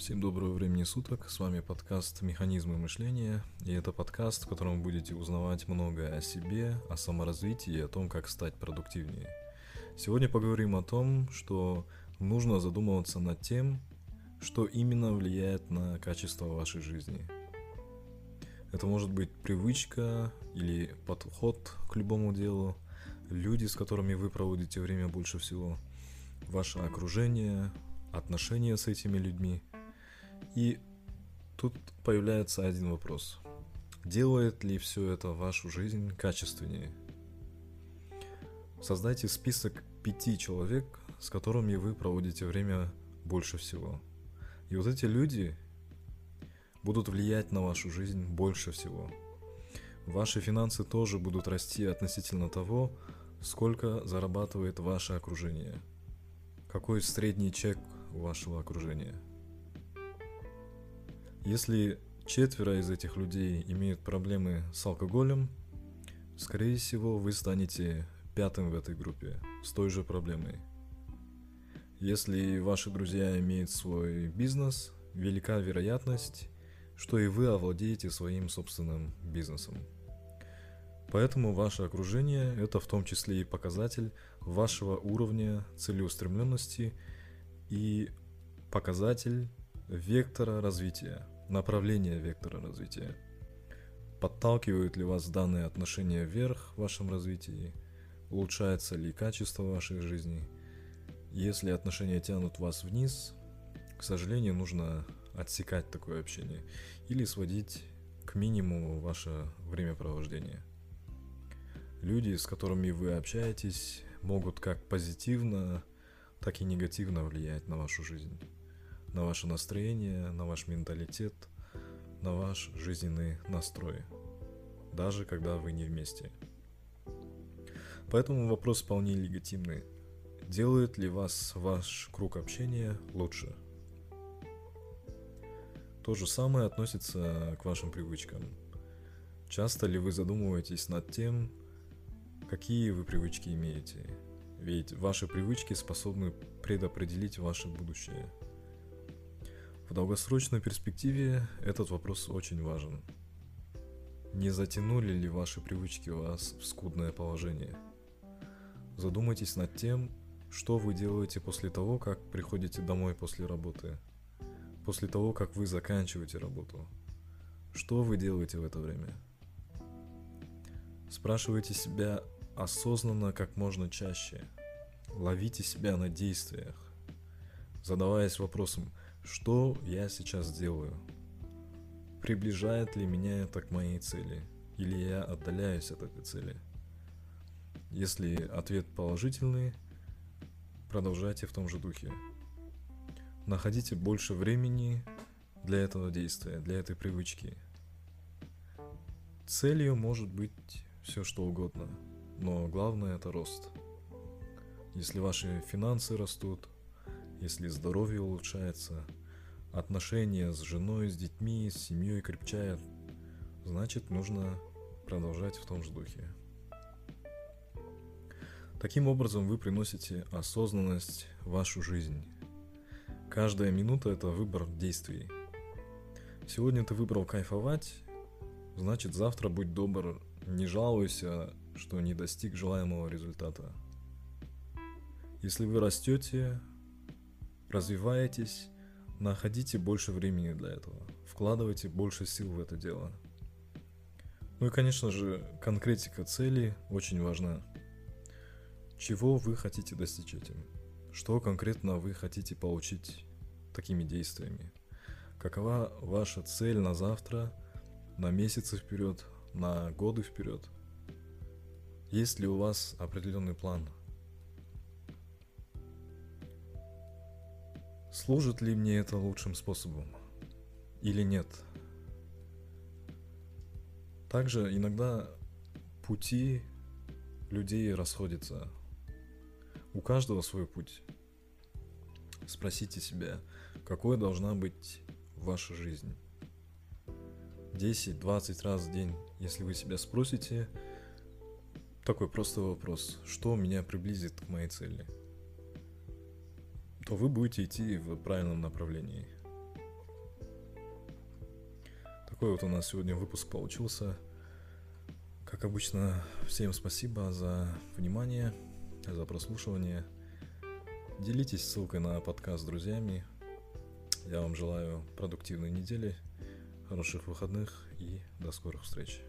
Всем доброго времени суток, с вами подкаст «Механизмы мышления», и это подкаст, в котором вы будете узнавать многое о себе, о саморазвитии и о том, как стать продуктивнее. Сегодня поговорим о том, что нужно задумываться над тем, что именно влияет на качество вашей жизни. Это может быть привычка или подход к любому делу, люди, с которыми вы проводите время больше всего, ваше окружение, отношения с этими людьми. И тут появляется один вопрос. Делает ли все это вашу жизнь качественнее? Создайте список пяти человек, с которыми вы проводите время больше всего. И вот эти люди будут влиять на вашу жизнь больше всего. Ваши финансы тоже будут расти относительно того, сколько зарабатывает ваше окружение. Какой средний чек у вашего окружения? Если четверо из этих людей имеют проблемы с алкоголем, скорее всего, вы станете пятым в этой группе с той же проблемой. Если ваши друзья имеют свой бизнес, велика вероятность, что и вы овладеете своим собственным бизнесом. Поэтому ваше окружение – это в том числе и показатель вашего уровня целеустремленности и показатель вектора развития, направления вектора развития. Подталкивают ли вас данные отношения вверх в вашем развитии? Улучшается ли качество вашей жизни? Если отношения тянут вас вниз, к сожалению, нужно отсекать такое общение или сводить к минимуму ваше времяпровождение. Люди, с которыми вы общаетесь, могут как позитивно, так и негативно влиять на вашу жизнь, на ваше настроение, на ваш менталитет, на ваш жизненный настрой, даже когда вы не вместе. Поэтому вопрос вполне легитимный. Делает ли вас ваш круг общения лучше? То же самое относится к вашим привычкам. Часто ли вы задумываетесь над тем, какие вы привычки имеете. Ведь ваши привычки способны предопределить ваше будущее. В долгосрочной перспективе этот вопрос очень важен. Не затянули ли ваши привычки вас в скудное положение? Задумайтесь над тем, что вы делаете после того, как приходите домой после работы, после того, как вы заканчиваете работу. Что вы делаете в это время? Спрашивайте себя осознанно как можно чаще. Ловите себя на действиях, задаваясь вопросом, что я сейчас делаю? Приближает ли меня это к моей цели? Или я отдаляюсь от этой цели? Если ответ положительный, продолжайте в том же духе. Находите больше времени для этого действия, для этой привычки. Целью может быть все что угодно – но главное это рост. Если ваши финансы растут, если здоровье улучшается, отношения с женой, с детьми, с семьей крепчают, значит нужно продолжать в том же духе. Таким образом вы приносите осознанность в вашу жизнь. Каждая минута – это выбор действий. Сегодня ты выбрал кайфовать, значит завтра будь добр, не жалуйся, что не достиг желаемого результата. Если вы растете, развиваетесь, находите больше времени для этого, вкладывайте больше сил в это дело. Ну и, конечно же, конкретика цели очень важна. Чего вы хотите достичь этим? Что конкретно вы хотите получить такими действиями? Какова ваша цель на завтра, на месяцы вперед, на годы вперед – есть ли у вас определенный план? Служит ли мне это лучшим способом? Или нет? Также иногда пути людей расходятся. У каждого свой путь. Спросите себя, какой должна быть ваша жизнь. 10-20 раз в день, если вы себя спросите, такой простой вопрос. Что меня приблизит к моей цели? то вы будете идти в правильном направлении. Такой вот у нас сегодня выпуск получился. Как обычно, всем спасибо за внимание, за прослушивание. Делитесь ссылкой на подкаст с друзьями. Я вам желаю продуктивной недели, хороших выходных и до скорых встреч.